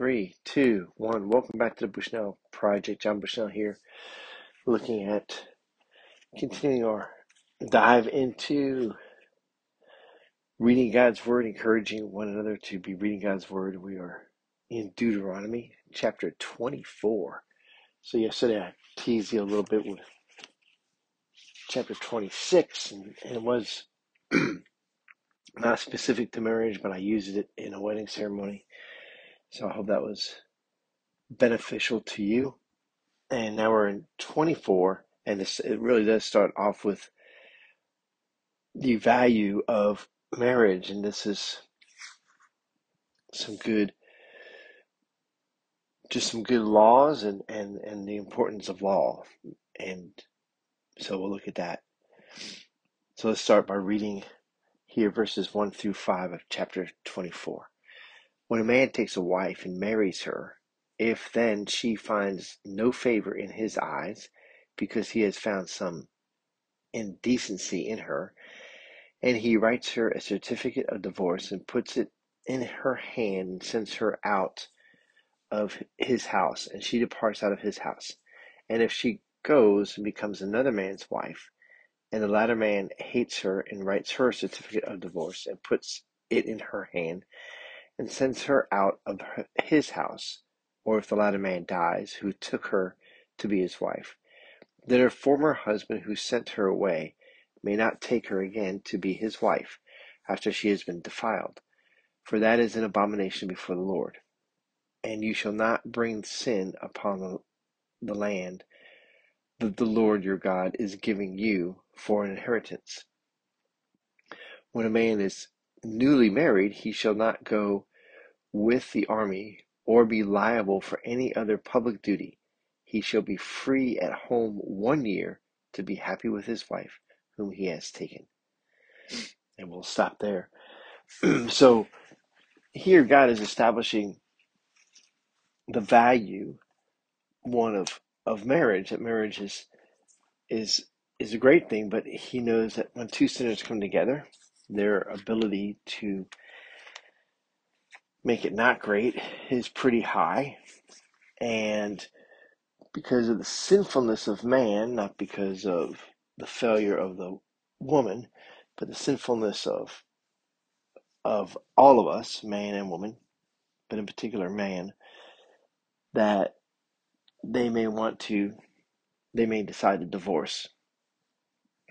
Three, two, one. Welcome back to the Bushnell Project. John Bushnell here, looking at continuing our dive into reading God's Word, encouraging one another to be reading God's Word. We are in Deuteronomy chapter 24. So, yesterday I teased you a little bit with chapter 26, and, and it was not specific to marriage, but I used it in a wedding ceremony. So, I hope that was beneficial to you. And now we're in 24, and this, it really does start off with the value of marriage, and this is some good, just some good laws and, and, and the importance of law. And so we'll look at that. So let's start by reading here verses 1 through 5 of chapter 24. When a man takes a wife and marries her, if then she finds no favor in his eyes, because he has found some indecency in her, and he writes her a certificate of divorce and puts it in her hand and sends her out of his house, and she departs out of his house. And if she goes and becomes another man's wife, and the latter man hates her and writes her a certificate of divorce and puts it in her hand and sends her out of his house, or if the latter man dies, who took her to be his wife, that her former husband who sent her away may not take her again to be his wife after she has been defiled, for that is an abomination before the Lord. And you shall not bring sin upon the, land that the Lord your God is giving you for an inheritance. When a man is newly married, he shall not go with the army or be liable for any other public duty. He shall be free at home one year to be happy with his wife whom he has taken. And we'll stop there. so here God is establishing the value one of of marriage that marriage is is is a great thing but he knows that when two sinners come together their ability to make it not great is pretty high. And because of the sinfulness of man, not because of the failure of the woman, but the sinfulness of of all of us, man and woman, but in particular man, that they may want to they may decide to divorce.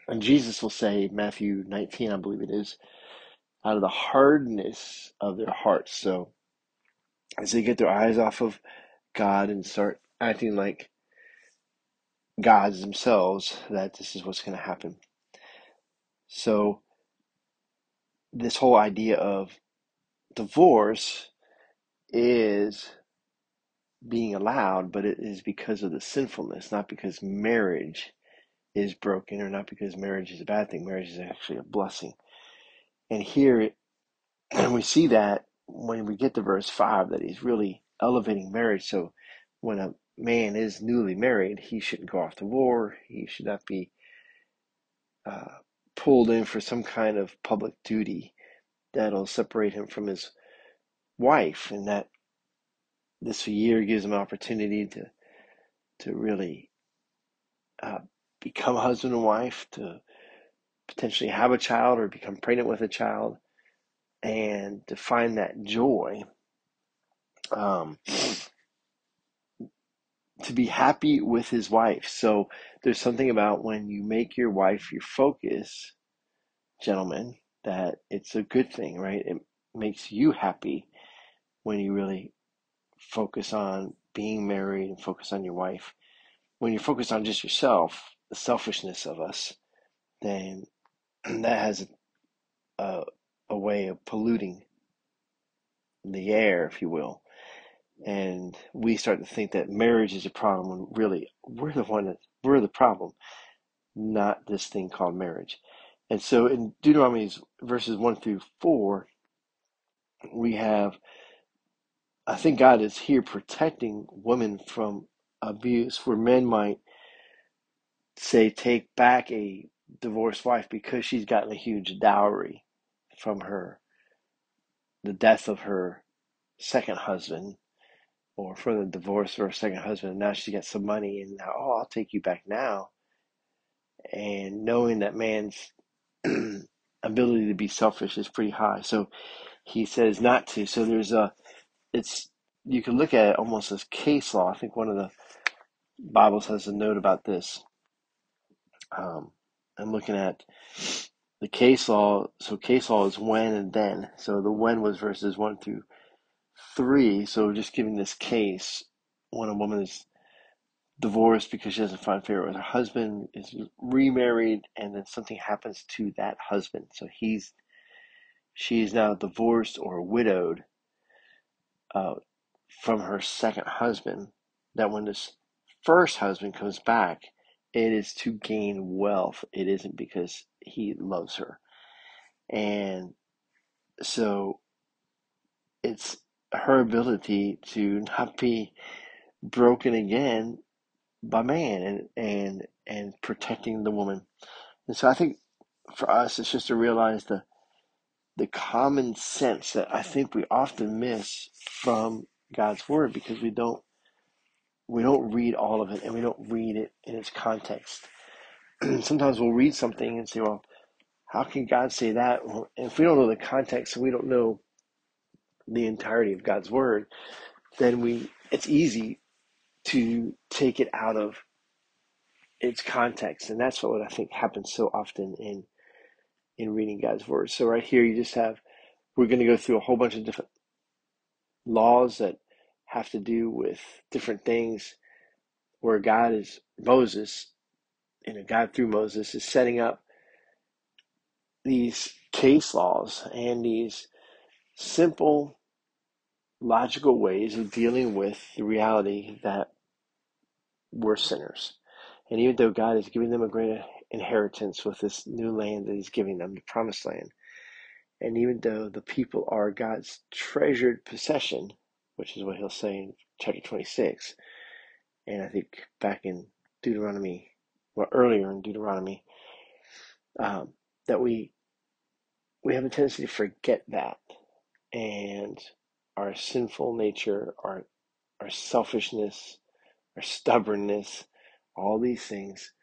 And Jesus will say, Matthew 19, I believe it is, out of the hardness of their hearts. So as they get their eyes off of God and start acting like gods themselves, that this is what's going to happen. So, this whole idea of divorce is being allowed, but it is because of the sinfulness, not because marriage is broken or not because marriage is a bad thing. Marriage is actually a blessing. And here, and we see that when we get to verse 5 that he's really elevating marriage. So when a man is newly married, he shouldn't go off to war. He should not be uh, pulled in for some kind of public duty that'll separate him from his wife, and that this year gives him an opportunity to to really uh, become husband and wife, to potentially have a child or become pregnant with a child, and to find that joy, um, to be happy with his wife. So there's something about when you make your wife your focus, gentlemen, that it's a good thing, right? It makes you happy when you really focus on being married and focus on your wife. When you focus on just yourself, the selfishness of us, then that has a, a way of polluting the air, if you will. And we start to think that marriage is a problem when really we're the one that we're the problem, not this thing called marriage. And so in Deuteronomy verses one through four, we have I think God is here protecting women from abuse where men might say take back a divorced wife because she's gotten a huge dowry from her, the death of her second husband, or from the divorce of her second husband. And now she got some money, and now, oh, I'll take you back now. And knowing that man's ability to be selfish is pretty high. So he says not to. So there's a, it's, you can look at it almost as case law. I think one of the Bibles has a note about this. Um, I'm looking at the case law. So case law is when and then. So the when was verses one through three. So just giving this case, when a woman is divorced because she doesn't find favor with her husband, is remarried, and then something happens to that husband. So he's she is now divorced or widowed uh, from her second husband. That when this first husband comes back, it is to gain wealth. It isn't because he loves her. And so it's her ability to not be broken again by man and and and protecting the woman. And so I think for us it's just to realize the the common sense that I think we often miss from God's word because we don't we don't read all of it and we don't read it in its context. Sometimes we'll read something and say, well, how can God say that? Well, if we don't know the context and we don't know the entirety of God's word, then we it's easy to take it out of its context. And that's what I think happens so often in in reading God's word. So right here you just have we're going to go through a whole bunch of different laws that have to do with different things where God is Moses, you know, God through Moses is setting up these case laws and these simple logical ways of dealing with the reality that we're sinners. And even though God is giving them a great inheritance with this new land that He's giving them, the promised land, and even though the people are God's treasured possession, which is what He'll say in chapter 26, and I think back in Deuteronomy, well, earlier in Deuteronomy, um, that we we have a tendency to forget that, and our sinful nature, our our selfishness, our stubbornness, all these things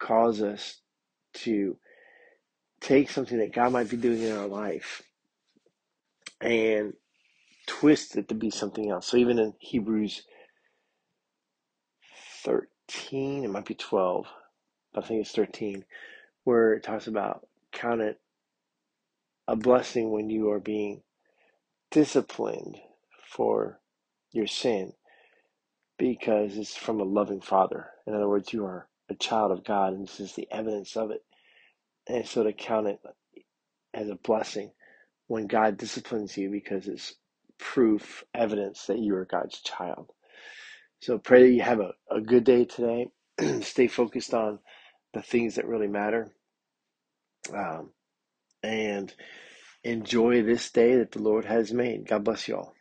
cause us to take something that God might be doing in our life. And twist it to be something else. So even in Hebrews 13, it might be 12, but I think it's 13, where it talks about count it a blessing when you are being disciplined for your sin because it's from a loving father. In other words, you are a child of God, and this is the evidence of it. And so to count it as a blessing when God disciplines you because it's proof, evidence that you are God's child. So pray that you have a, a good day today. Stay focused on the things that really matter. Um, and enjoy this day that the Lord has made. God bless you all.